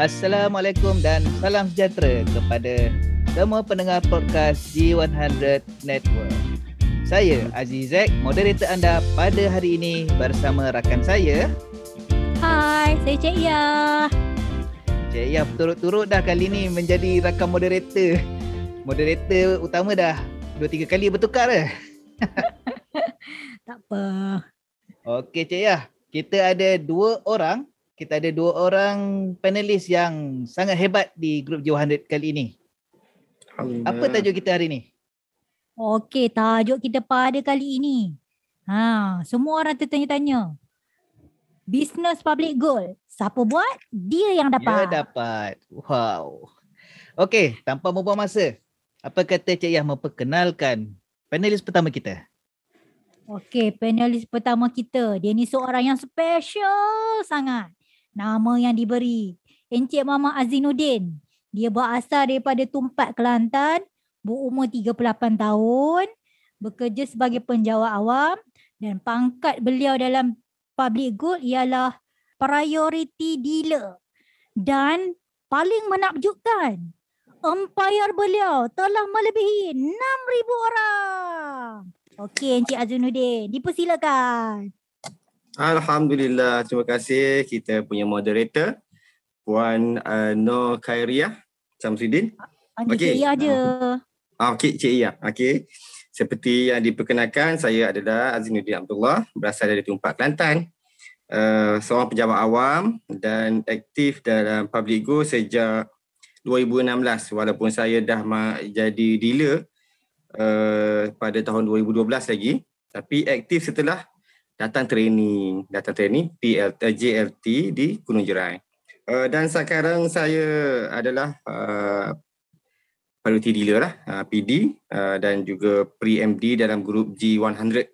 Assalamualaikum dan salam sejahtera kepada semua pendengar podcast G100 Network. Saya Aziz Zek, moderator anda pada hari ini bersama rakan saya. Hai, saya Cik Ia. Cik Ia turut-turut dah kali ni menjadi rakan moderator. Moderator utama dah dua tiga kali bertukar dah. tak apa. Okey Cik Ia, kita ada dua orang kita ada dua orang panelis yang sangat hebat di grup J100 kali ini. Apa tajuk kita hari ini? Okey, tajuk kita pada kali ini. Ha, semua orang tertanya-tanya. Business public goal. Siapa buat? Dia yang dapat. Dia dapat. Wow. Okey, tanpa membuang masa. Apa kata Cik Yah memperkenalkan panelis pertama kita? Okey, panelis pertama kita. Dia ni seorang yang special sangat. Nama yang diberi Encik Mama Azinuddin. Dia berasal daripada Tumpat Kelantan, berumur 38 tahun, bekerja sebagai penjawat awam dan pangkat beliau dalam public good ialah priority dealer. Dan paling menakjubkan, empayar beliau telah melebihi 6,000 orang. Okey Encik Azinuddin, dipersilakan. Alhamdulillah, terima kasih kita punya moderator Puan uh, Nur Khairiah Samsudin. Panggil okay. Cik Ia je. Ah, Okey, Cik Ia. Okey. Seperti yang diperkenalkan, saya adalah Azinuddin Abdullah, berasal dari Tumpak Kelantan. Uh, seorang pejabat awam dan aktif dalam public go sejak 2016 walaupun saya dah jadi dealer uh, pada tahun 2012 lagi tapi aktif setelah datang training, datang training PLT, JLT di Gunung Jerai. Uh, dan sekarang saya adalah uh, priority dealer lah, uh, PD uh, dan juga pre-MD dalam grup G100.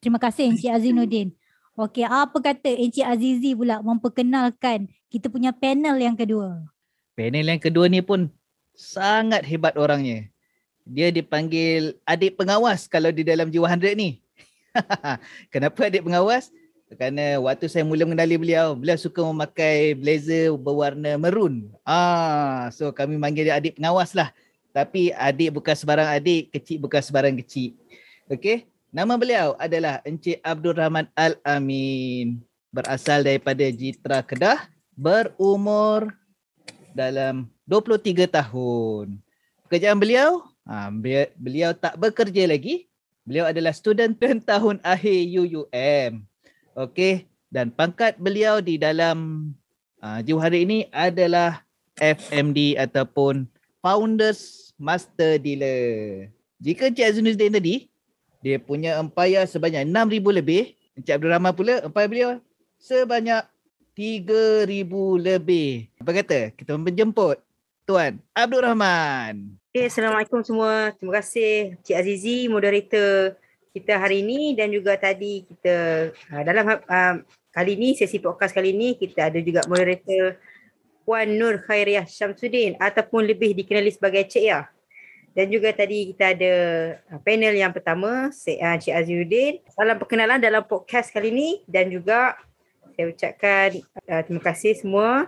Terima kasih Encik Azinuddin. Okey, apa kata Encik Azizi pula memperkenalkan kita punya panel yang kedua? Panel yang kedua ni pun sangat hebat orangnya. Dia dipanggil adik pengawas kalau di dalam G100 ni. Kenapa adik pengawas? Kerana waktu saya mula mengenali beliau, beliau suka memakai blazer berwarna merun. Ah, so kami panggil dia adik pengawas lah. Tapi adik bukan sebarang adik, kecil bukan sebarang kecil. Okey, nama beliau adalah Encik Abdul Rahman Al-Amin. Berasal daripada Jitra Kedah, berumur dalam 23 tahun. Pekerjaan beliau, ah, beliau tak bekerja lagi, Beliau adalah student tahun akhir UUM. Okey, dan pangkat beliau di dalam uh, jauh hari ini adalah FMD ataupun Founders Master Dealer. Jika Encik Azinuddin tadi, dia punya empayar sebanyak 6,000 lebih. Encik Abdul Rahman pula, empayar beliau sebanyak 3,000 lebih. Apa kata? Kita menjemput Tuan Abdul Rahman. Okay, Assalamualaikum semua. Terima kasih Cik Azizi, moderator kita hari ini dan juga tadi kita uh, dalam uh, kali ini, sesi podcast kali ini kita ada juga moderator Puan Nur Khairiah Syamsuddin ataupun lebih dikenali sebagai Cik Ya. Dan juga tadi kita ada uh, panel yang pertama, Cik Azizuddin. Salam perkenalan dalam podcast kali ini dan juga saya ucapkan uh, terima kasih semua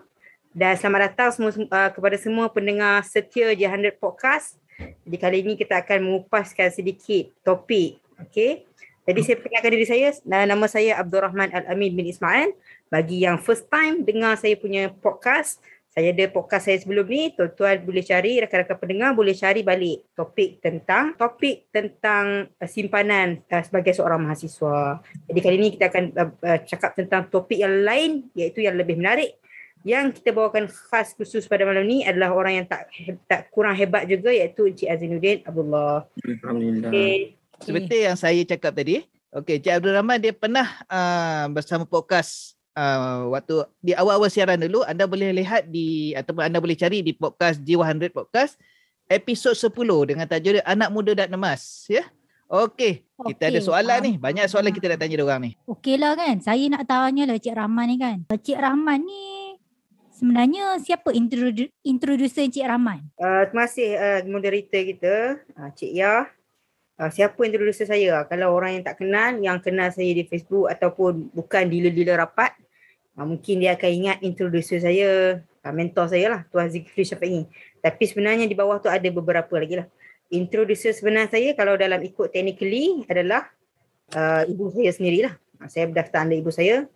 dan selamat datang semua uh, kepada semua pendengar setia J100 Podcast. Jadi kali ini kita akan mengupaskan sedikit topik. Okay. Jadi saya perkenalkan diri saya. Nama saya Abdul Rahman Al-Amin bin Ismail. Bagi yang first time dengar saya punya podcast, saya ada podcast saya sebelum ni, tuan-tuan boleh cari, rakan-rakan pendengar boleh cari balik topik tentang topik tentang uh, simpanan uh, sebagai seorang mahasiswa. Jadi kali ini kita akan uh, uh, cakap tentang topik yang lain iaitu yang lebih menarik yang kita bawakan khas khusus pada malam ni adalah orang yang tak tak kurang hebat juga iaitu Encik Azinuddin Abdullah. Alhamdulillah. Okay. Seperti yang saya cakap tadi, okey Encik Abdul Rahman dia pernah uh, bersama podcast uh, waktu di awal-awal siaran dulu anda boleh lihat di ataupun anda boleh cari di podcast G100 podcast episod 10 dengan tajuk anak muda dan emas ya. Okey, okay. kita ada soalan ni. Banyak soalan kita nak tanya dia orang ni. Okeylah kan. Saya nak tanya lah Cik Rahman ni kan. Cik Rahman ni sebenarnya siapa introdu- introducer Encik Rahman? Uh, terima kasih uh, moderator kita, uh, Cik Ya. Uh, siapa introducer saya? Kalau orang yang tak kenal, yang kenal saya di Facebook ataupun bukan dealer-dealer rapat, uh, mungkin dia akan ingat introducer saya uh, mentor saya lah Tuan Zikri Syafi'i. Tapi sebenarnya di bawah tu ada beberapa lagi lah. Introducer sebenar saya kalau dalam ikut technically adalah uh, ibu saya sendirilah. Saya berdaftar anda ibu saya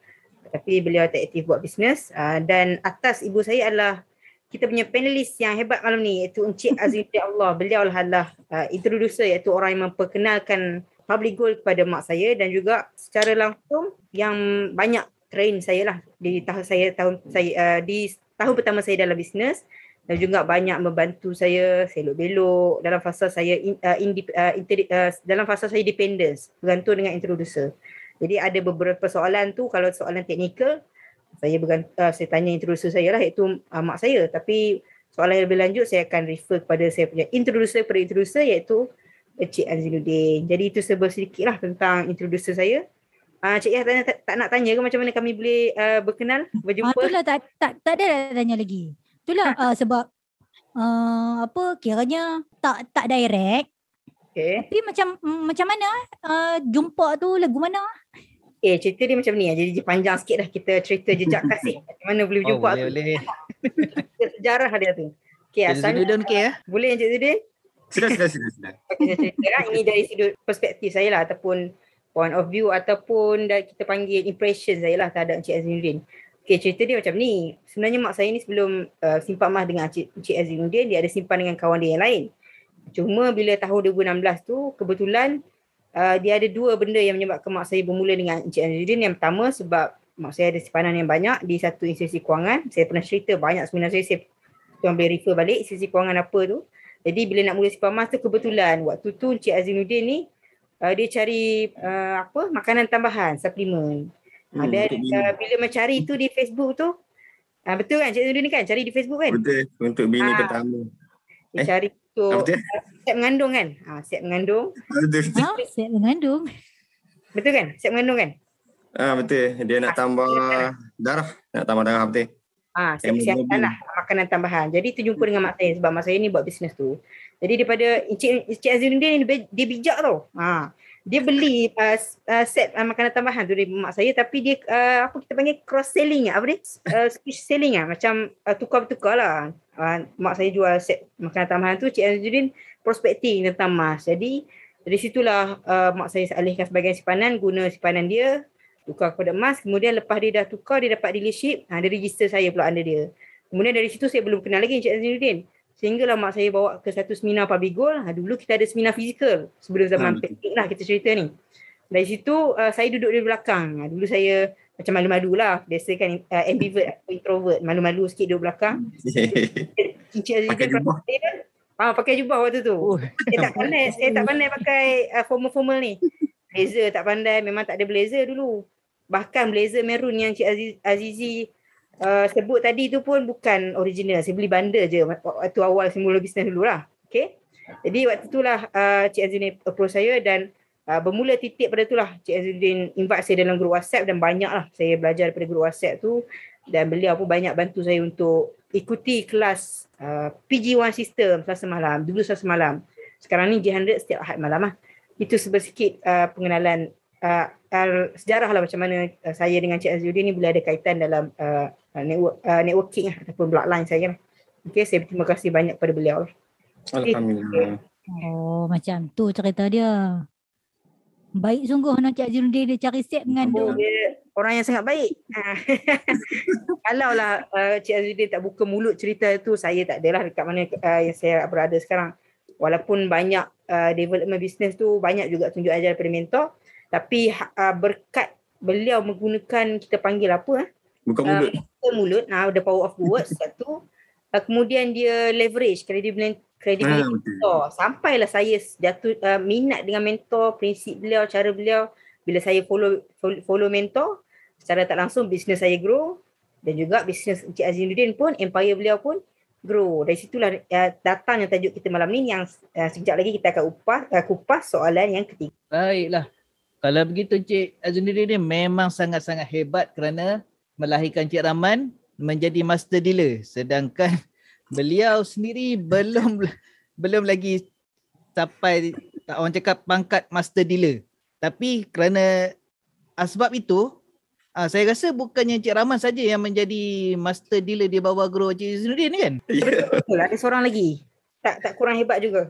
tapi beliau tak aktif buat bisnes uh, dan atas ibu saya adalah kita punya panelis yang hebat malam ni iaitu Encik Azizi Allah. Beliau adalah uh, introducer iaitu orang yang memperkenalkan public goal kepada mak saya dan juga secara langsung yang banyak train saya lah di tahun saya tahun saya uh, di tahun pertama saya dalam bisnes dan juga banyak membantu saya selok-belok dalam fasa saya in, uh, in, uh, inter, uh, dalam fasa saya dependence bergantung dengan introducer. Jadi ada beberapa soalan tu kalau soalan teknikal saya bergant, uh, saya tanya introducer saya lah iaitu uh, mak saya tapi soalan yang lebih lanjut saya akan refer kepada saya punya introducer kepada introducer iaitu Encik Azinuddin. Jadi itu sebab sedikit lah tentang introducer saya. Uh, Cik Yah tanya, tak, tak nak tanya ke macam mana kami boleh uh, berkenal, berjumpa? Ah, itulah tak, tak, tak ada nak tanya lagi. Itulah uh, sebab uh, apa kiranya tak tak direct. Okay. Tapi macam mm, macam mana uh, jumpa tu lagu mana? Okay, cerita dia macam ni. Jadi panjang sikit dah kita cerita jejak kasih. Macam mana boleh Oh, berjumpa boleh, tu. boleh. Sejarah dia tu. Okay, Encik asalnya. Zudun okey ya? Boleh Encik Zudin? Sudah, sudah, sudah. sudah. Okay, saya cerita. Ini dari sudut perspektif saya lah. Ataupun point of view ataupun kita panggil impression saya lah terhadap Encik Azinuddin. Okay, cerita dia macam ni. Sebenarnya mak saya ni sebelum uh, simpan mah dengan Encik, Encik Azinuddin, dia ada simpan dengan kawan dia yang lain. Cuma bila tahun 2016 tu, kebetulan uh, dia ada dua benda yang menyebabkan mak saya bermula dengan Encik Azinuddin. Yang pertama sebab mak saya ada simpanan yang banyak di satu institusi kewangan. Saya pernah cerita banyak sebenarnya saya, tuan boleh refer balik institusi kewangan apa tu. Jadi bila nak mula simpan emas tu kebetulan waktu tu Encik Azinuddin ni uh, dia cari uh, apa makanan tambahan, suplemen. Hmm, Hmm, dan uh, bila mencari tu di Facebook tu uh, betul kan Encik Azinuddin ni kan cari di Facebook kan? Betul. Untuk bini Ah. pertama. Dia Eh, cari tu Apa dia? siap mengandung kan? Ha, siap mengandung. Ha, siap mengandung. Betul kan? Siap mengandung kan? Ah, betul. Dia nak tambah darah. Nak tambah darah betul. Ah, siap Hemoglobin. siapkan lah makanan tambahan. Jadi terjumpa dengan mak saya sebab mak saya ni buat bisnes tu. Jadi daripada Encik, Encik Azinuddin ni dia, dia bijak tau. Ha. Dia beli uh, uh, set uh, makanan tambahan tu dari mak saya tapi dia uh, apa kita panggil cross selling apa dia? Uh, switch selling ah macam uh, tukar-tukar lah. Uh, mak saya jual set makanan tambahan tu Encik Azinuddin prospecting tentang emas. Jadi dari situlah uh, mak saya alihkan sebagian simpanan guna simpanan dia tukar kepada emas. Kemudian lepas dia dah tukar dia dapat dealership ha, dia register saya pula under dia. Kemudian dari situ saya belum kenal lagi Encik Azinuddin sehinggalah mak saya bawa ke satu seminar public goal. Ha, dulu kita ada seminar fizikal sebelum zaman Hmm. lah kita cerita ni. Dari situ uh, saya duduk di belakang. Ha, dulu saya macam malu-malu lah biasa kan uh, ambivert atau introvert malu-malu sikit duduk belakang Encik Pakai jubah. pakai dia, Ah, pakai jubah waktu tu. Oh, Saya tak pandai, saya tak pandai pakai uh, formal-formal ni. Blazer tak pandai, memang tak ada blazer dulu. Bahkan blazer merun yang Cik Aziz, Azizi uh, sebut tadi tu pun bukan original. Saya beli bundle je waktu awal saya mula bisnes dulu lah. Okay. Jadi waktu tu lah uh, Cik Azizuddin approach saya dan uh, bermula titik pada tu lah Cik Azizuddin invite saya dalam grup WhatsApp dan banyak lah saya belajar daripada grup WhatsApp tu dan beliau pun banyak bantu saya untuk ikuti kelas uh, PG1 system selasa malam. Dulu selasa malam. Sekarang ni G100 setiap ahad malam lah. Itu sedikit uh, pengenalan uh, uh, sejarah lah macam mana uh, saya dengan Cik Azizuddin ni boleh ada kaitan dalam uh, network, uh, networking lah ataupun bloodline saya lah. Okay, saya berterima kasih banyak kepada beliau lah. Alhamdulillah. Oh, macam tu cerita dia. Baik sungguh nak Cik Azizuddin dia cari set Oh, mengandung. dia orang yang sangat baik. Ah. Kalau lah uh, Cik Azizuddin tak buka mulut cerita tu, saya tak adalah dekat mana uh, yang saya berada sekarang. Walaupun banyak uh, development business tu, banyak juga tunjuk ajar daripada mentor. Tapi uh, berkat beliau menggunakan, kita panggil apa eh? Buka mulut. Buka mulut, nah, the power of words. Satu. Uh, kemudian dia leverage credibility, credibility Ah, betul. mentor. Sampailah saya jatuh uh, minat dengan mentor, prinsip beliau, cara beliau. Bila saya follow follow, follow mentor, secara tak langsung bisnes saya grow dan juga bisnes Encik Azizuddin pun empire beliau pun grow. Dari situlah uh, datangnya tajuk kita malam ni yang uh, sekejap lagi kita akan upas, uh, kupas soalan yang ketiga. Baiklah. Kalau begitu Cik Azuddin ni memang sangat-sangat hebat kerana melahirkan Cik Rahman menjadi master dealer sedangkan beliau sendiri belum belum lagi sampai orang cakap pangkat master dealer. Tapi kerana asbab itu Ah, saya rasa bukannya Cik Rahman saja yang menjadi master dealer di bawah guru Cik Izzuddin ni kan? Ya. Betul, ada seorang lagi. Tak tak kurang hebat juga.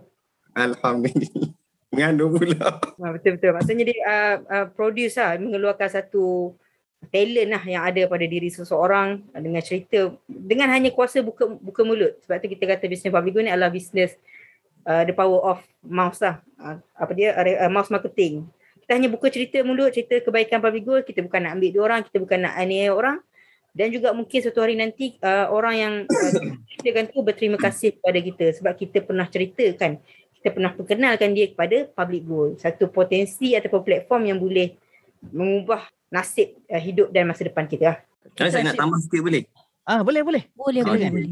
Alhamdulillah. Mengandung pula. Ha, betul betul. Maksudnya dia uh, uh, produce lah mengeluarkan satu talent lah yang ada pada diri seseorang uh, dengan cerita dengan hanya kuasa buka buka mulut. Sebab tu kita kata business public ni adalah business uh, the power of mouse lah. Uh, apa dia uh, mouse marketing. Kita hanya buka cerita mulut, cerita kebaikan public good, kita bukan nak ambil dia orang, kita bukan nak aniaya orang dan juga mungkin suatu hari nanti uh, orang yang uh, ceritakan tu berterima kasih kepada kita sebab kita pernah ceritakan kita pernah perkenalkan dia kepada public goal. Satu potensi ataupun platform yang boleh mengubah nasib uh, hidup dan masa depan kita. lah. Kan saya nak tambah sikit boleh? Ah, boleh boleh. Boleh, Okey. boleh, boleh.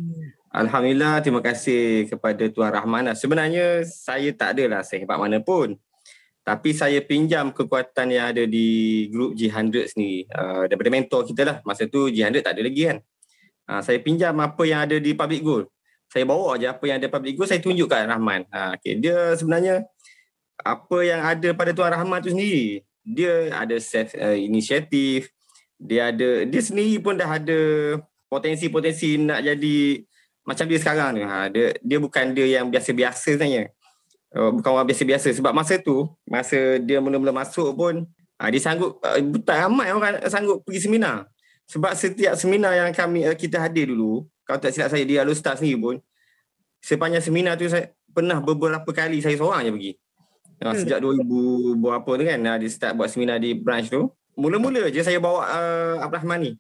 Alhamdulillah, terima kasih kepada Tuan Rahman. lah. Sebenarnya saya tak adalah sehebat mana pun. Tapi saya pinjam kekuatan yang ada di grup G100 ni uh, daripada mentor kita lah. Masa tu G100 tak ada lagi kan. Uh, saya pinjam apa yang ada di Public Goal. Saya bawa je apa yang ada Public Goal, saya tunjuk kat Rahman. Uh, okay. Dia sebenarnya apa yang ada pada Tuan Rahman tu sendiri. Dia ada self uh, inisiatif. Dia ada dia sendiri pun dah ada potensi-potensi nak jadi macam dia sekarang ni. Ha, dia dia bukan dia yang biasa-biasa sebenarnya. Uh, bukan orang biasa-biasa sebab masa tu masa dia mula-mula masuk pun uh, dia sanggup uh, tak ramai orang sanggup pergi seminar. Sebab setiap seminar yang kami uh, kita hadir dulu, kalau tak silap saya di Alustar sendiri pun sepanjang seminar tu saya pernah beberapa kali saya seorang je pergi. Uh, Hmm. sejak 2000 berapa tu kan uh, dia start buat seminar di branch tu. Mula-mula je saya bawa uh, Abdul Rahman ni.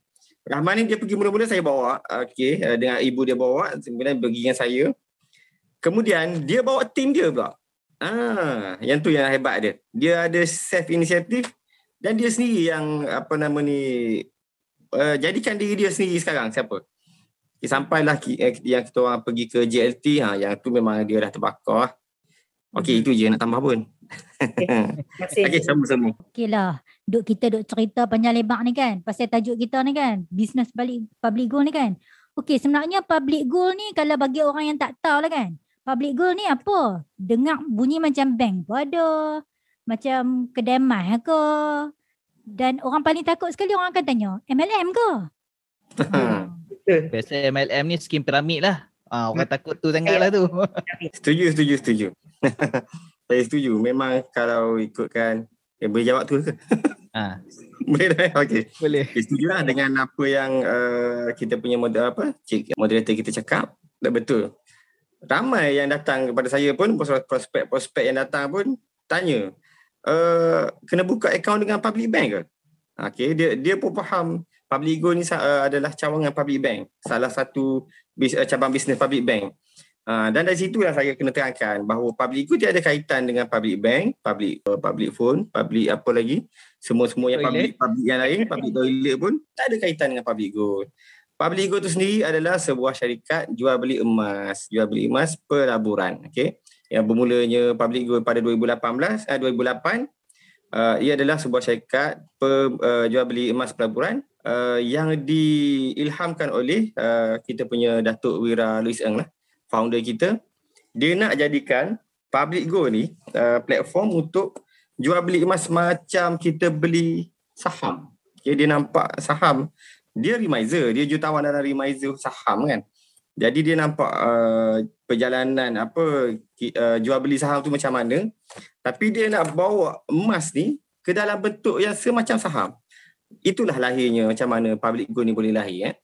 Rahman ni dia pergi mula-mula saya bawa okey uh, dengan ibu dia bawa kemudian pergi dengan saya kemudian dia bawa tim dia pula ah yang tu yang hebat dia dia ada self inisiatif dan dia sendiri yang apa nama ni uh, jadikan diri dia sendiri sekarang siapa okay, sampailah ki, eh, yang kita orang pergi ke JLT ha yang tu memang dia dah terbakar okey itu je nak tambah pun okey sama-sama Okey lah. Duk kita duk cerita panjang lebar ni kan. Pasal tajuk kita ni kan. Business public, public goal ni kan. Okey sebenarnya public goal ni kalau bagi orang yang tak tahu lah kan. Public goal ni apa? Dengar bunyi macam bank pun ada. Macam kedai mas ke. Dan orang paling takut sekali orang akan tanya. MLM ke? Ha. Betul. Biasa MLM ni skim piramid lah. Ah, orang takut tu sangat lah tu. setuju setuju setuju saya setuju memang kalau ikutkan eh, boleh jawab tu ke ah, boleh dah okey boleh. Okay, setuju lah dengan apa yang uh, kita punya moder apa cik moderator kita cakap. Tak betul. Ramai yang datang kepada saya pun prospek-prospek yang datang pun tanya uh, kena buka akaun dengan public bank ke? Okay, dia dia pun faham Public Go ni uh, adalah cawangan public bank. Salah satu bis, uh, cabang bisnes public bank. Uh, dan dari situlah saya kena terangkan bahawa public good dia ada kaitan dengan public bank, public uh, public phone, public apa lagi, semua-semua yang public public yang lain, public toilet pun tak ada kaitan dengan. Public good tu sendiri adalah sebuah syarikat jual beli emas, jual beli emas pelaburan, okey. Yang bermulanya public good pada 2018, uh, 2008 uh, ia adalah sebuah syarikat uh, jual beli emas pelaburan uh, yang diilhamkan oleh uh, kita punya Datuk Wira Louis Eng lah founder kita dia nak jadikan public go ni uh, platform untuk jual beli emas macam kita beli saham. Okay, dia nampak saham dia remiser, dia jutawan dalam remiser saham kan. Jadi dia nampak uh, perjalanan apa uh, jual beli saham tu macam mana tapi dia nak bawa emas ni ke dalam bentuk yang semacam saham. Itulah lahirnya macam mana public go ni boleh lahir eh.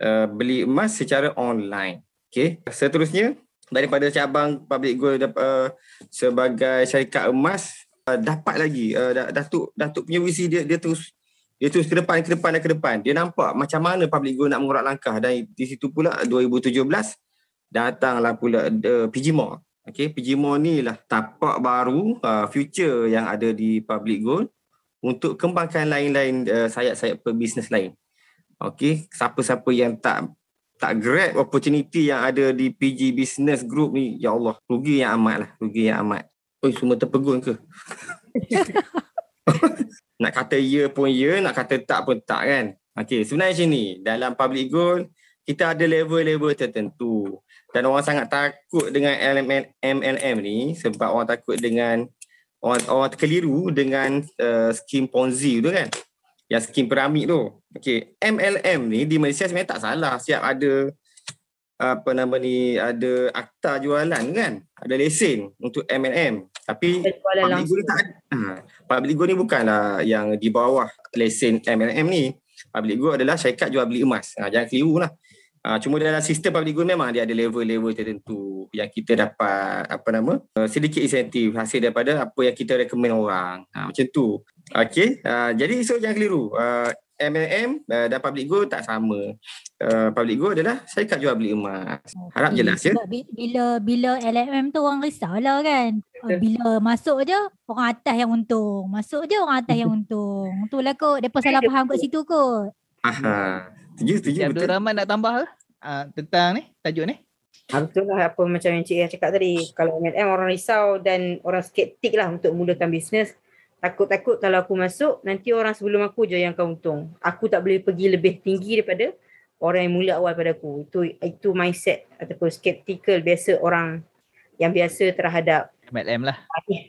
Uh, beli emas secara online. Okey, seterusnya daripada cabang public gold uh, sebagai syarikat emas uh, dapat lagi uh, Datuk Datuk punya visi dia dia terus dia terus ke depan ke depan dan ke depan. Dia nampak macam mana public gold nak mengurat langkah dan di situ pula 2017 datanglah pula the PG. Okey, PG ni lah tapak baru uh, future yang ada di public gold untuk kembangkan lain-lain uh, sayap-sayap pebisnes lain. Okey, siapa-siapa yang tak tak grab opportunity yang ada di PG Business Group ni, ya Allah, rugi yang amat lah, rugi yang amat. Oi, semua terpegun ke? nak kata ya pun ya, nak kata tak pun tak kan? Okey, sebenarnya macam ni, dalam public goal, kita ada level-level tertentu. Dan orang sangat takut dengan MLM, MLM ni sebab orang takut dengan orang, orang keliru dengan uh, skim Ponzi tu kan. yang skim piramid tu. Okey, MLM ni di Malaysia sebenarnya tak salah. Siap ada apa nama ni ada akta jualan kan ada lesen untuk MLM tapi public ni tak ada. Ha, public good ni bukanlah yang di bawah lesen MLM ni public good adalah syarikat jual beli emas ha, jangan keliru lah ha, cuma dalam sistem public good memang dia ada level-level tertentu yang kita dapat apa nama uh, sedikit insentif hasil daripada apa yang kita recommend orang ha, macam tu Okay, uh, jadi so jangan keliru. Uh, MLM uh, dan public good tak sama. Uh, public good adalah syarikat jual beli emas. Harap Okey, jelas, ya? Bila bila LMM tu orang risaulah kan. Ah. Bila masuk je orang atas yang untung. Masuk je orang atas yang untung. Itulah kot. Depa salah faham kat situ kot. Aha. Setuju, setuju. Cik Abdul Betul. Rahman nak tambah ke? Uh, tentang ni, tajuk ni. Ha, betul lah apa macam yang Cik cakap tadi. Kalau MLM orang risau dan orang skeptik lah untuk mulakan bisnes. Takut-takut kalau aku masuk, nanti orang sebelum aku je yang akan untung. Aku tak boleh pergi lebih tinggi daripada orang yang mula awal pada aku. Itu itu mindset ataupun skeptical biasa orang yang biasa terhadap MLM lah.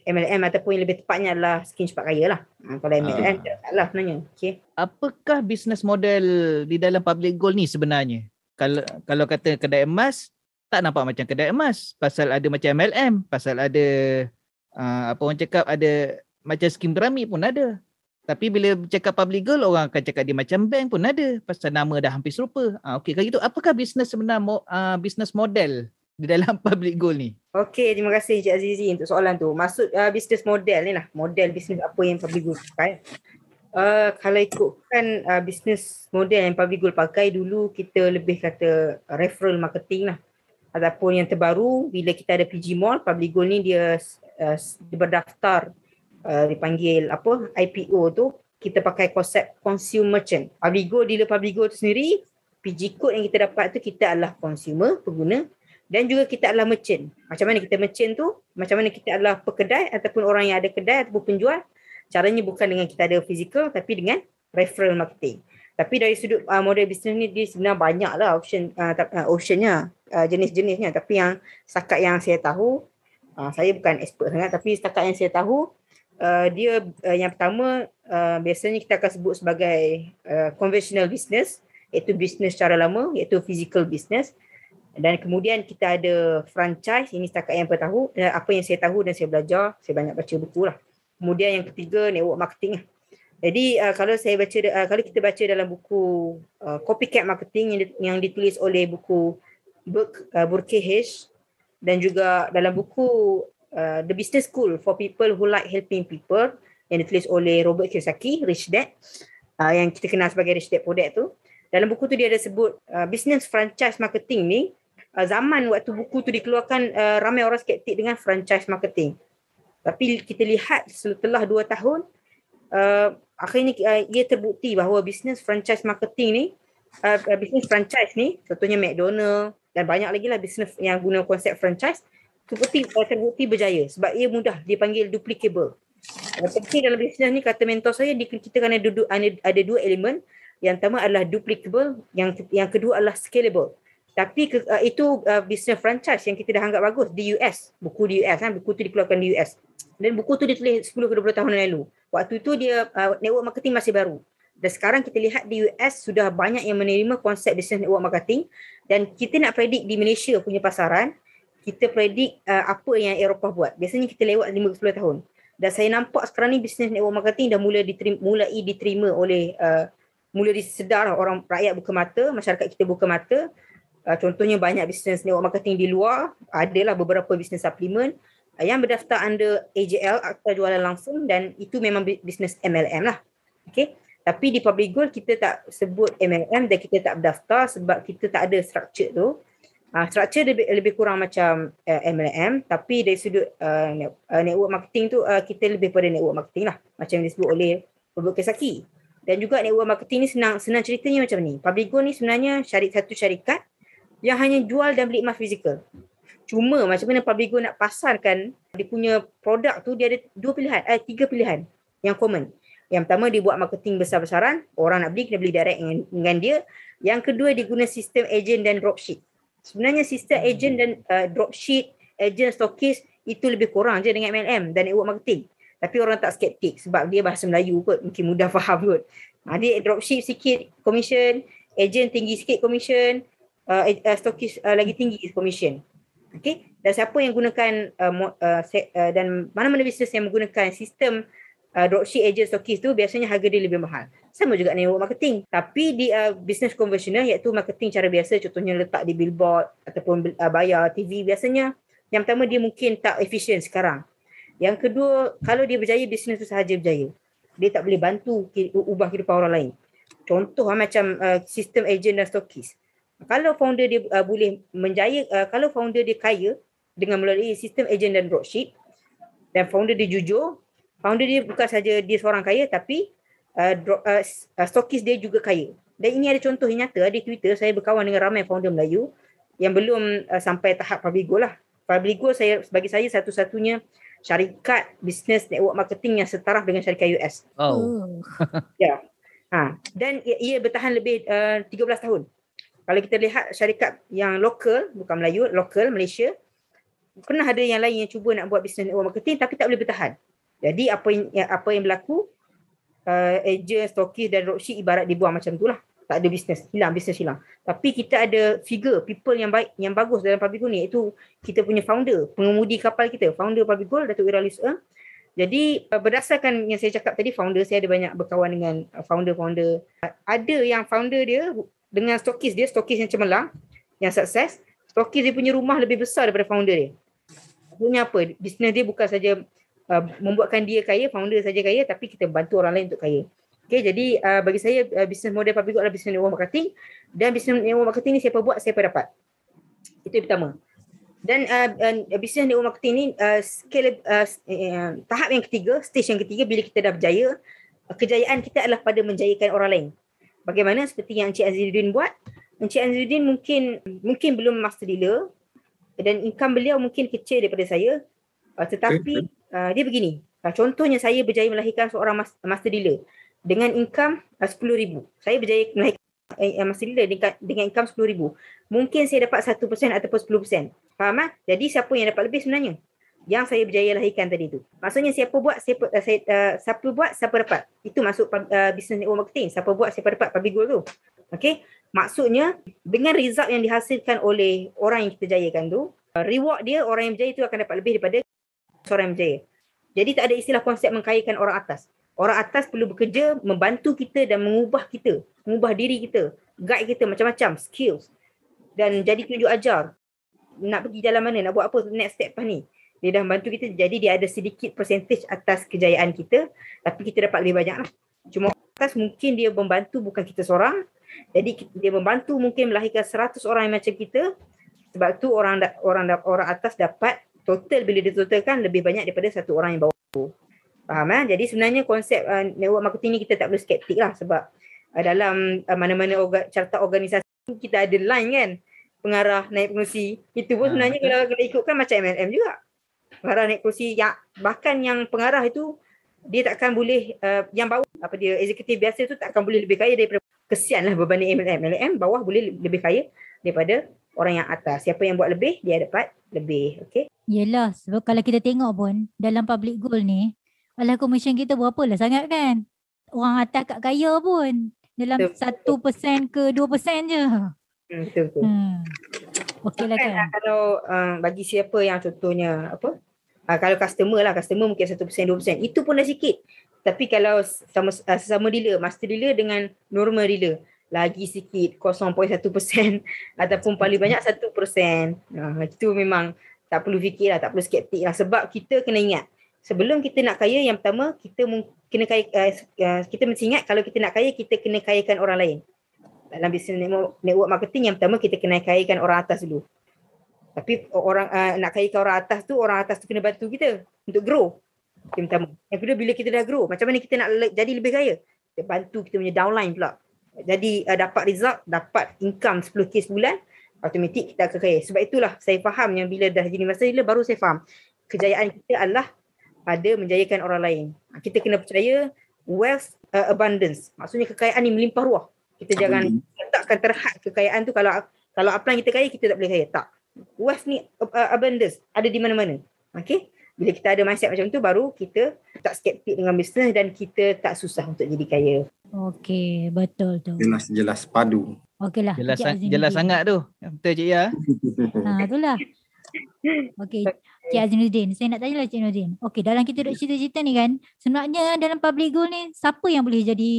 MLM ataupun yang lebih tepatnya adalah skin cepat kaya lah. Ha, kalau MLM Ah. tak salah sebenarnya. Okay. Apakah business model di dalam public gold ni sebenarnya? Kalau kalau kata kedai emas, tak nampak macam kedai emas. Pasal ada macam MLM, pasal ada uh, apa orang cakap ada macam skim piramid pun ada. Tapi bila cakap public gold, orang akan cakap dia macam bank pun ada. Pasal nama dah hampir serupa. Ah, Okey, kalau gitu apakah business sebenar uh, business model di dalam public gold ni? Okey, terima kasih Cik Azizi untuk soalan tu. Maksud uh, business model ni lah. Model bisnes apa yang Public Gold pakai. Uh, kalau ikutkan uh, business model yang Gold pakai dulu kita lebih kata referral marketing lah. Ataupun yang terbaru bila kita ada PG Mall, Gold ni dia, uh, dia berdaftar uh, dipanggil apa IPO tu kita pakai konsep consumer merchant. Public Gold dealer Gold tu sendiri PG code yang kita dapat tu kita adalah consumer, pengguna dan juga kita adalah merchant. Macam mana kita merchant tu? Macam mana kita adalah pekedai ataupun orang yang ada kedai ataupun penjual? Caranya bukan dengan kita ada physical tapi dengan referral marketing. Tapi dari sudut uh, model bisnes ni dia sebenarnya banyak lah option uh, uh, optionnya, uh, jenis-jenisnya. Tapi yang setakat yang saya tahu, uh, saya bukan expert sangat tapi setakat yang saya tahu, uh, dia uh, yang pertama uh, biasanya kita akan sebut sebagai uh, conventional business iaitu bisnes secara lama iaitu physical business dan kemudian kita ada franchise ini setakat yang saya tahu apa yang saya tahu dan saya belajar saya banyak baca buku lah kemudian yang ketiga network marketing lah jadi uh, kalau saya baca uh, kalau kita baca dalam buku uh, copycat marketing yang, yang ditulis oleh buku Burke, uh, Burkehesh dan juga dalam buku uh, The Business School for People Who Like Helping People yang ditulis oleh Robert Kiyosaki Rich Dad uh, yang kita kenal sebagai Rich Dad Poor Dad tu dalam buku tu dia ada sebut uh, business franchise marketing ni uh, zaman waktu buku tu dikeluarkan uh, ramai orang skeptik dengan franchise marketing. Tapi kita lihat setelah dua tahun uh, akhirnya uh, ia terbukti bahawa business franchise marketing ni uh, uh, business franchise ni contohnya McDonald dan banyak lagi lah business yang guna konsep franchise terbukti uh, terbukti berjaya sebab ia mudah dipanggil duplicable. Yang penting dalam bisnes ni kata mentor saya kita kena duduk ada, ada dua elemen yang pertama adalah duplicable, yang yang kedua adalah scalable. Tapi ke, uh, itu uh, business franchise yang kita dah anggap bagus di US, buku di US kan, buku tu dikeluarkan di US. Dan buku tu ditulis 10 ke 20 tahun lalu. Waktu tu dia uh, network marketing masih baru. Dan sekarang kita lihat di US sudah banyak yang menerima konsep business network marketing dan kita nak predik di Malaysia punya pasaran, kita predik uh, apa yang Eropah buat. Biasanya kita lewat 5 ke 10 tahun. Dan saya nampak sekarang ni business network marketing dah mula diterima, mulai diterima oleh uh, mula disedar orang rakyat buka mata, masyarakat kita buka mata. Uh, contohnya banyak bisnes network marketing di luar, adalah beberapa bisnes suplemen uh, yang berdaftar under AJL, Akta Jualan Langsung dan itu memang bi- bisnes MLM lah. Okay. Tapi di Public Gold kita tak sebut MLM dan kita tak berdaftar sebab kita tak ada structure tu. Uh, structure lebih, lebih kurang macam uh, MLM tapi dari sudut uh, net, network marketing tu uh, kita lebih pada network marketing lah macam yang disebut oleh Robert Kiyosaki. Dan juga network marketing ni senang senang ceritanya macam ni. Public Gold ni sebenarnya syarik satu syarikat yang hanya jual dan beli emas fizikal. Cuma macam mana Public Gold nak pasarkan dia punya produk tu dia ada dua pilihan, eh tiga pilihan yang common. Yang pertama dia buat marketing besar-besaran, orang nak beli kena beli direct dengan, dengan dia. Yang kedua dia guna sistem agent dan dropship. Sebenarnya sistem agent dan uh, dropship, agent stokis itu lebih kurang je dengan MLM dan network marketing. Tapi orang tak skeptik sebab dia bahasa Melayu kot, mungkin mudah faham kot. Ha, dia dropship sikit commission, agent tinggi sikit commission, uh, uh, stokis uh, lagi tinggi commission. Okay. Dan siapa yang gunakan uh, uh, se- uh, dan mana-mana bisnes yang menggunakan sistem uh, dropship agent stokis tu biasanya harga dia lebih mahal. Sama juga network marketing. Tapi di uh, business konvensional iaitu marketing cara biasa contohnya letak di billboard ataupun uh, bayar TV biasanya yang pertama dia mungkin tak efisien sekarang. Yang kedua kalau dia berjaya bisnes tu sahaja berjaya. Dia tak boleh bantu ubah kehidupan orang lain. Contoh uh, macam uh, sistem agent dan stokis. Kalau founder dia uh, boleh menjaya uh, kalau founder dia kaya dengan melalui sistem agent dan dropship dan founder dia jujur, founder dia bukan saja dia seorang kaya tapi uh, drop, uh, uh, stokis dia juga kaya. Dan ini ada contoh yang nyata di Twitter saya berkawan dengan ramai founder Melayu yang belum uh, sampai tahap public goal lah. Public goal saya bagi saya satu-satunya syarikat bisnes network marketing yang setaraf dengan syarikat US. Oh. Oh. Ya. Ha. Dan ia, ia bertahan lebih uh, 13 tahun. Kalau kita lihat syarikat yang lokal, bukan Melayu, lokal Malaysia, pernah ada yang lain yang cuba nak buat bisnes network marketing tapi tak boleh bertahan. Jadi apa yang, apa yang berlaku uh, agent, stokis dan dropship ibarat dibuang macam tu lah. Tak ada bisnes, hilang bisnes hilang. Tapi kita ada figure, people yang baik, yang bagus dalam public goal ni iaitu kita punya founder, pengemudi kapal kita, founder public goal Datuk Ira Lisa. Jadi uh, berdasarkan yang saya cakap tadi founder saya ada banyak berkawan dengan founder-founder. Ada yang founder dia dengan stokis dia, stokis yang cemerlang, yang sukses, stokis dia punya rumah lebih besar daripada founder dia. Maksudnya apa? Bisnes dia bukan saja uh, membuatkan dia kaya, founder saja kaya tapi kita bantu orang lain untuk kaya. Okay, jadi uh, bagi saya uh, bisnes model public good adalah bisnes network marketing dan bisnes network marketing ni siapa buat, siapa dapat. Itu yang pertama. Dan uh, uh, bisnes network marketing ni uh, scale uh, uh, tahap yang ketiga, stage yang ketiga bila kita dah berjaya, uh, kejayaan kita adalah pada menjayakan orang lain. Bagaimana seperti yang Encik Azizuddin buat, Encik Azizuddin mungkin mungkin belum master dealer dan income beliau mungkin kecil daripada saya. Uh, tetapi uh, dia begini. Uh, contohnya saya berjaya melahirkan seorang mas- master dealer dengan income uh, RM10,000. Saya berjaya melahirkan uh, master dealer dengan, dengan income RM10,000. Mungkin saya dapat 1% ataupun 10%. Faham tak? Jadi siapa yang dapat lebih sebenarnya? Yang saya berjaya lahirkan tadi tu. Maksudnya siapa buat, siapa, uh, saya, uh, siapa buat, siapa dapat. Itu masuk uh, business network marketing. Siapa buat, siapa dapat public goal tu. Okay. Maksudnya dengan result yang dihasilkan oleh orang yang kita jayakan tu, uh, reward dia orang yang berjaya tu akan dapat lebih daripada seorang yang berjaya. Jadi tak ada istilah konsep mengkayakan orang atas. Orang atas perlu bekerja membantu kita dan mengubah kita, mengubah diri kita, guide kita macam-macam, skills. Dan jadi tunjuk ajar. Nak pergi jalan mana, nak buat apa next step ni. Dia dah membantu kita, jadi dia ada sedikit percentage atas kejayaan kita, tapi kita dapat lebih banyak lah. Cuma atas mungkin dia membantu bukan kita seorang, jadi dia membantu mungkin melahirkan 100 orang yang macam kita, sebab tu orang orang orang atas dapat total bila ditotalkan lebih banyak daripada satu orang yang bawah tu. Faham eh? Jadi sebenarnya konsep uh, network marketing ni kita tak perlu skeptik lah sebab uh, dalam uh, mana-mana orga, carta organisasi kita ada line kan pengarah naik kerusi. Itu pun Ah, sebenarnya kalau kita ikutkan macam MLM juga. Pengarah naik kerusi yang bahkan yang pengarah itu dia takkan boleh uh, yang bawah apa dia eksekutif biasa tu takkan boleh lebih kaya daripada kesian lah berbanding MLM. MLM bawah boleh lebih kaya daripada orang yang atas. Siapa yang buat lebih dia dapat lebih. Okay. Yelah, sebab kalau kita tengok pun dalam public goal ni, alah commission kita berapa lah sangat kan? Orang atas kat kaya pun. Dalam satu persen ke dua persen je. Hmm, betul betul. Hmm. Okey lah Bahkan kan? ah, kalau uh, bagi siapa yang contohnya apa? Uh, kalau customer lah, customer mungkin 1%, 2%. Itu pun dah sikit. Tapi kalau sama uh, sesama dealer, master dealer dengan normal dealer, lagi sikit 0.1% ataupun paling banyak 1%. Uh, itu memang tak perlu fikir lah, tak perlu skeptik lah. Sebab kita kena ingat, sebelum kita nak kaya, yang pertama kita kena kaya, uh, kita mesti ingat kalau kita nak kaya, kita kena kayakan orang lain. Dalam bisnes network marketing yang pertama kita kena kayakan orang atas dulu. Tapi orang uh, nak kayakan orang atas tu, orang atas tu kena bantu kita untuk grow. Yang pertama. Yang kedua bila kita dah grow, macam mana kita nak le- jadi lebih kaya? Kita bantu kita punya downline pula. Jadi uh, dapat result, dapat income 10k sebulan, automatik kita akan kaya. Sebab itulah saya faham yang bila dah jadi master dealer baru saya faham. Kejayaan kita adalah pada menjayakan orang lain. Ha, Kita kena percaya wealth uh, abundance. Maksudnya kekayaan ni melimpah ruah. Kita jangan letakkan terhad kekayaan tu kalau kalau apa yang kita kaya kita tak boleh kaya. Tak. Wealth ni uh, abundance ada di mana-mana. Okay. Bila kita ada mindset macam tu baru kita tak skeptik dengan bisnes dan kita tak susah untuk jadi kaya. Okey, betul tu. Jelas-jelas padu. Okeylah. Jelas, Azrinuddin. jelas sangat tu. Betul Cik Ya. Ha, itulah. Okey, Cik Azrinuddin. Saya nak tanya lah Cik Azrinuddin. Okey, dalam kita duk cerita-cerita ni kan, sebenarnya dalam public goal ni, siapa yang boleh jadi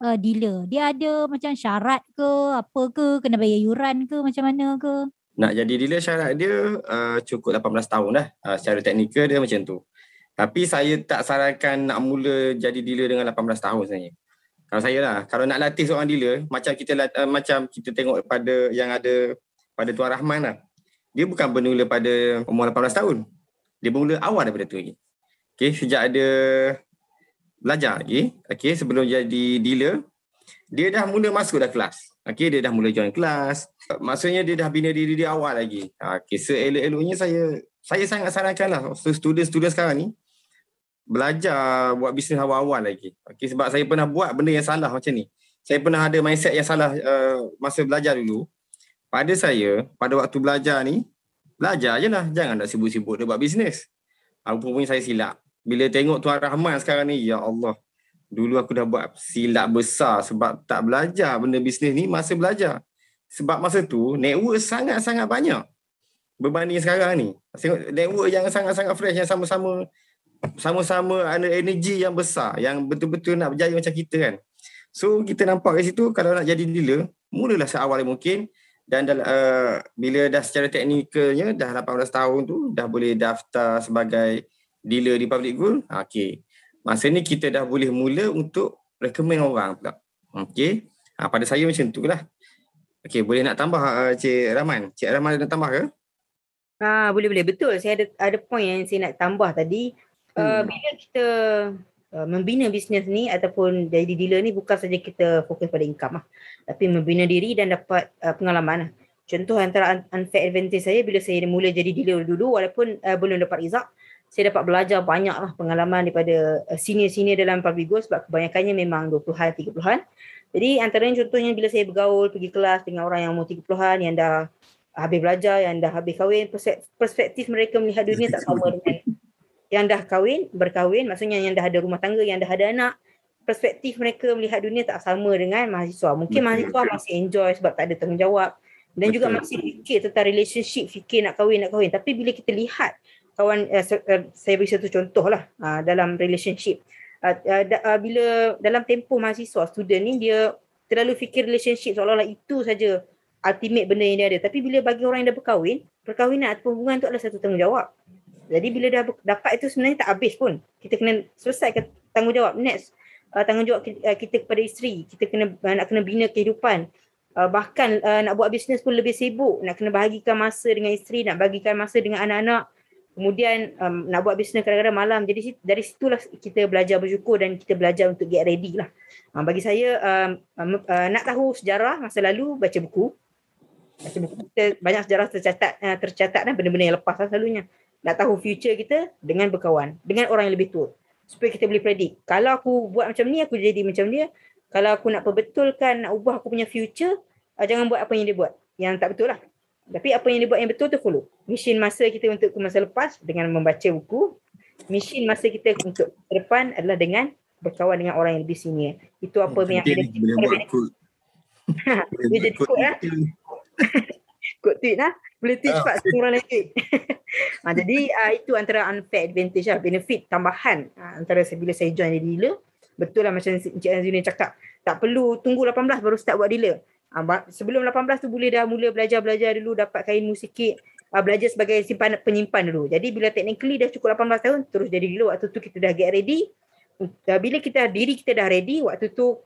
uh, dealer? Dia ada macam syarat ke, apa ke, kena bayar yuran ke, macam mana ke? Nak jadi dealer syarat dia uh, cukup 18 tahun dah. Uh, secara teknikal dia macam tu. Tapi saya tak sarankan nak mula jadi dealer dengan 18 tahun sebenarnya. Kalau saya lah, kalau nak latih seorang dealer, macam kita uh, macam kita tengok pada yang ada pada Tuan Rahman lah. Dia bukan bermula pada umur 18 tahun. Dia bermula awal daripada tu lagi. Okay, sejak ada belajar lagi, okay, sebelum jadi dealer, dia dah mula masuk dah kelas. Okay, dia dah mula join kelas. Maksudnya dia dah bina diri dia awal lagi. Okay, seelok-eloknya saya saya sangat sarankan lah student-student sekarang ni belajar buat bisnes awal-awal lagi. Okay, sebab saya pernah buat benda yang salah macam ni. Saya pernah ada mindset yang salah uh, masa belajar dulu. Pada saya, pada waktu belajar ni, belajar je lah. Jangan nak sibuk-sibuk dia buat bisnes. Apa pun saya silap. Bila tengok Tuan Rahman sekarang ni, ya Allah. Dulu aku dah buat silap besar sebab tak belajar benda bisnes ni masa belajar. Sebab masa tu, network sangat-sangat banyak. Berbanding sekarang ni. Network yang sangat-sangat fresh, yang sama-sama sama-sama ada energi yang besar yang betul-betul nak berjaya macam kita kan. So kita nampak kat situ kalau nak jadi dealer, mulalah seawal yang mungkin dan uh, bila dah secara teknikalnya dah 18 tahun tu dah boleh daftar sebagai dealer di public good. Ha, ni kita dah boleh mula untuk recommend orang pula. Okay. Ha, pada saya macam tu lah. Okay, boleh nak tambah uh, Cik Rahman? Cik Rahman ada nak tambah ke? Ah boleh boleh betul. Saya ada ada point yang saya nak tambah tadi. Uh, Hmm. bila kita uh, membina bisnes ni ataupun jadi dealer ni bukan saja kita fokus pada income lah. Tapi membina diri dan dapat uh, pengalaman lah. Contoh antara un- unfair advantage saya bila saya mula jadi dealer dulu walaupun uh, belum dapat result, saya dapat belajar banyak lah pengalaman daripada uh, senior-senior dalam public goals sebab kebanyakannya memang 20-an, 30-an. Jadi antaranya contohnya bila saya bergaul pergi kelas dengan orang yang umur 30-an yang dah habis belajar, yang dah habis kahwin, perspek- perspektif mereka melihat dunia tak sama dengan yang dah kahwin, berkahwin, maksudnya yang dah ada rumah tangga, yang dah ada anak, perspektif mereka melihat dunia tak sama dengan mahasiswa. Mungkin mahasiswa masih enjoy sebab tak ada tanggungjawab dan juga Betul. masih fikir tentang relationship, fikir nak kahwin, nak kahwin. Tapi bila kita lihat kawan, uh, saya beri satu contoh lah uh, dalam relationship. Uh, uh, da, uh, bila dalam tempoh mahasiswa, student ni dia terlalu fikir relationship seolah-olah itu saja ultimate benda yang dia ada. Tapi bila bagi orang yang dah berkahwin, perkahwinan atau hubungan tu adalah satu tanggungjawab. Jadi bila dah dapat itu sebenarnya tak habis pun. Kita kena selesaikan tanggungjawab. Next, uh, tanggungjawab kita, uh, kita kepada isteri. Kita kena uh, nak kena bina kehidupan. Uh, bahkan uh, nak buat bisnes pun lebih sibuk. Nak kena bahagikan masa dengan isteri, nak bahagikan masa dengan anak-anak. Kemudian um, nak buat bisnes kadang-kadang malam. Jadi dari situlah kita belajar bersyukur dan kita belajar untuk get ready lah. Uh, bagi saya um, um, uh, nak tahu sejarah masa lalu baca buku. Baca buku kita banyak sejarah tercatat uh, tercatat dan benda-benda yang lepas lah selalunya nak tahu future kita dengan berkawan dengan orang yang lebih tua supaya kita boleh predict kalau aku buat macam ni aku jadi macam dia kalau aku nak perbetulkan nak ubah aku punya future uh, jangan buat apa yang dia buat yang tak betul lah tapi apa yang dia buat yang betul tu follow mission masa kita untuk ke masa lepas dengan membaca buku mission masa kita untuk ke depan adalah dengan berkawan dengan orang yang lebih senior itu apa yang Penting ada boleh buat kod. Dia jadi kod, eh? Kod tweet lah. Boleh tweet Ah. cepat semua orang lain tweet. ha, jadi uh, itu antara unfair advantage lah. Benefit tambahan uh, antara bila saya join jadi dealer. Betul lah macam Encik Azrina cakap. Tak perlu tunggu 18 baru start buat dealer. Uh, sebelum 18 tu boleh dah mula belajar-belajar dulu. Dapat kain sikit. Uh, belajar sebagai simpan penyimpan dulu. Jadi bila technically dah cukup 18 tahun. Terus jadi dealer. Waktu tu kita dah get ready. Uh, bila kita diri kita dah ready. Waktu tu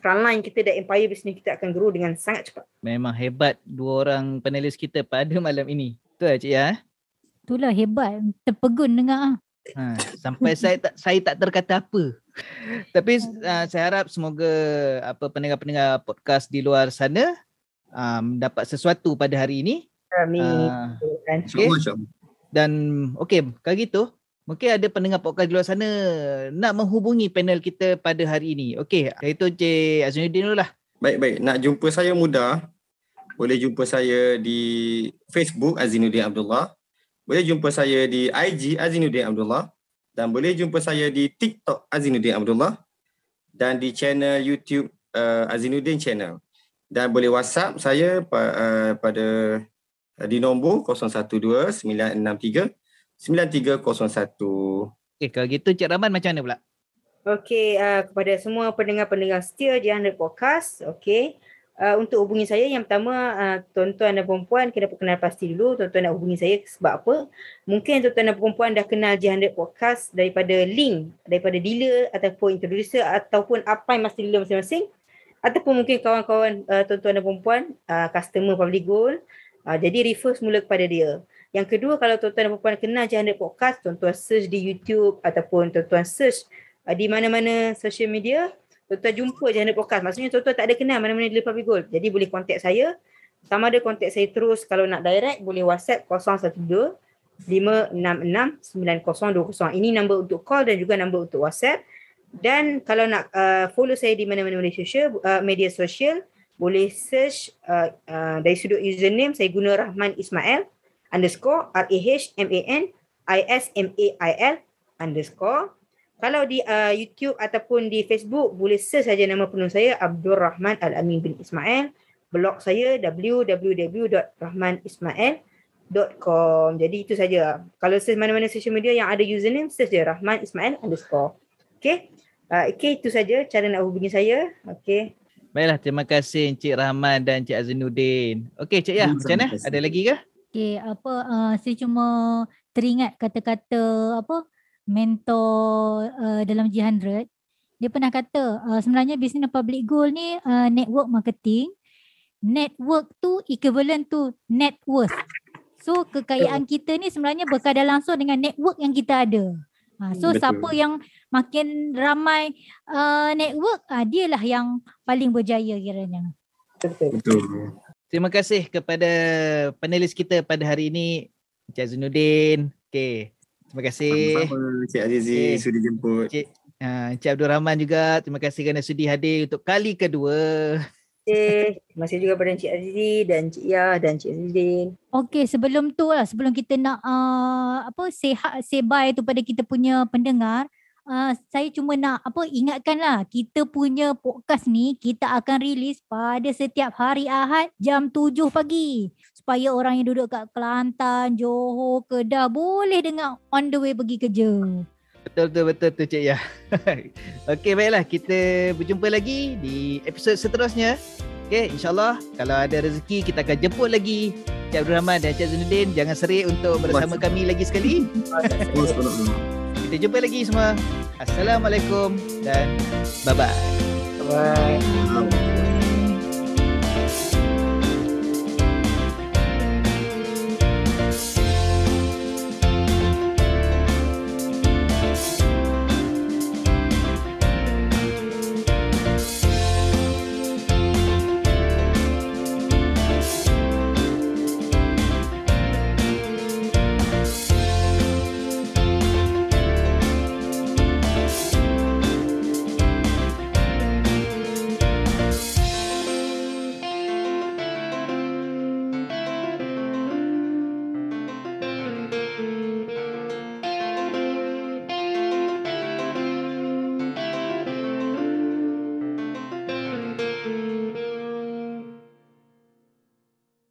frontline kita dan empire business kita akan grow dengan sangat cepat. Memang hebat dua orang panelis kita pada malam ini. Betul Cik Ya? Itulah hebat. Terpegun dengar ah. Ha, sampai saya tak saya tak terkata apa. Tapi uh, saya harap semoga apa pendengar-pendengar podcast di luar sana um, dapat sesuatu pada hari ini. Amin. Uh? InsyaAllah, insyaAllah. dan okey, kalau gitu mungkin ada pendengar podcast di luar sana nak menghubungi panel kita pada hari ini. Okey, itu Cik Azmiuddin dulu lah. Baik-baik. Nak jumpa saya mudah. Boleh jumpa saya di Facebook Azinuddin Abdullah. Boleh jumpa saya di IG Azinuddin Abdullah. Dan boleh jumpa saya di TikTok Azinuddin Abdullah. dan di channel YouTube uh, Azinuddin Channel. Dan boleh WhatsApp saya pa- uh, pada uh, di nombor 012 963 9301. Okay, kalau gitu Cik Rahman macam mana pula? Okey, uh, kepada semua pendengar-pendengar setia J100 Podcast, okey. Uh, untuk hubungi saya yang pertama uh, tuan-tuan dan perempuan kena kenal pasti dulu tuan-tuan nak hubungi saya sebab apa? Mungkin tuan-tuan dan perempuan dah kenal J100 Podcast daripada link, daripada dealer ataupun introducer ataupun apa yang mesti dealer masing-masing ataupun mungkin kawan-kawan uh, tuan-tuan dan perempuan uh, customer public goal uh, jadi refer semula kepada dia. Yang kedua kalau tuan-tuan dan perempuan kenal J100 Podcast, tuan-tuan search di YouTube ataupun tuan-tuan search uh, di mana-mana social media tuan-tuan jumpa je Anda podcast. Maksudnya tuan-tuan tak ada kenal mana-mana dealer public gold. Jadi boleh contact saya. Sama ada contact saya terus kalau nak direct boleh WhatsApp 012 566 9020. Ini number untuk call dan juga number untuk WhatsApp. Dan kalau nak uh, follow saya di mana-mana media sosial, uh, media sosial boleh search uh, uh, dari sudut username saya guna Rahman Ismail underscore R-A-H-M-A-N I-S-M-A-I-L underscore kalau di uh, YouTube ataupun di Facebook boleh search saja nama penuh saya Abdul Rahman Al-Amin bin Ismail. Blog saya www.rahmanismail.com. Jadi itu saja. Kalau search mana-mana social media yang ada username search je Rahman Ismail underscore. Okay. Uh, okay itu saja cara nak hubungi saya. Okay. Baiklah, terima kasih Encik Rahman dan Encik Azinuddin. Okey Cik Ya, Hmm, macam mana? Ada lagi ke? Okay, apa uh, saya cuma teringat kata-kata apa mentor uh, dalam G100. Dia pernah kata uh, sebenarnya bisnes public goal ni uh, network marketing. Network tu equivalent to net worth. So kekayaan kita ni sebenarnya berkaitan langsung dengan network yang kita ada. Ha, so Betul. siapa yang makin ramai uh, network, uh, dialah yang paling berjaya kiranya. Betul. Betul. Terima kasih kepada panelis kita pada hari ini Encik Azinuddin. Okey. Terima kasih. Sama-sama Cik Azizi Okey. sudi jemput. Ha, Encik Abdul Rahman juga. Terima kasih kerana sudi hadir untuk kali kedua. Okay. Terima kasih juga kepada Encik Azizi dan Encik Yah dan Encik Azizin. Okey, sebelum tu lah, sebelum kita nak uh, apa say, ha- say bye tu pada kita punya pendengar, uh, saya cuma nak apa ingatkanlah kita punya podcast ni kita akan release pada setiap hari Ahad jam 7 pagi supaya orang yang duduk kat Kelantan, Johor, Kedah boleh dengar on the way pergi kerja. Betul betul betul tu Cik Ya. Okey baiklah kita berjumpa lagi di episod seterusnya. Okey insyaAllah kalau ada rezeki kita akan jemput lagi Cik Abdul Rahman dan Cik Zainuddin. Jangan serik untuk bersama kami lagi sekali. Kita jumpa lagi semua. Assalamualaikum dan bye-bye. Bye.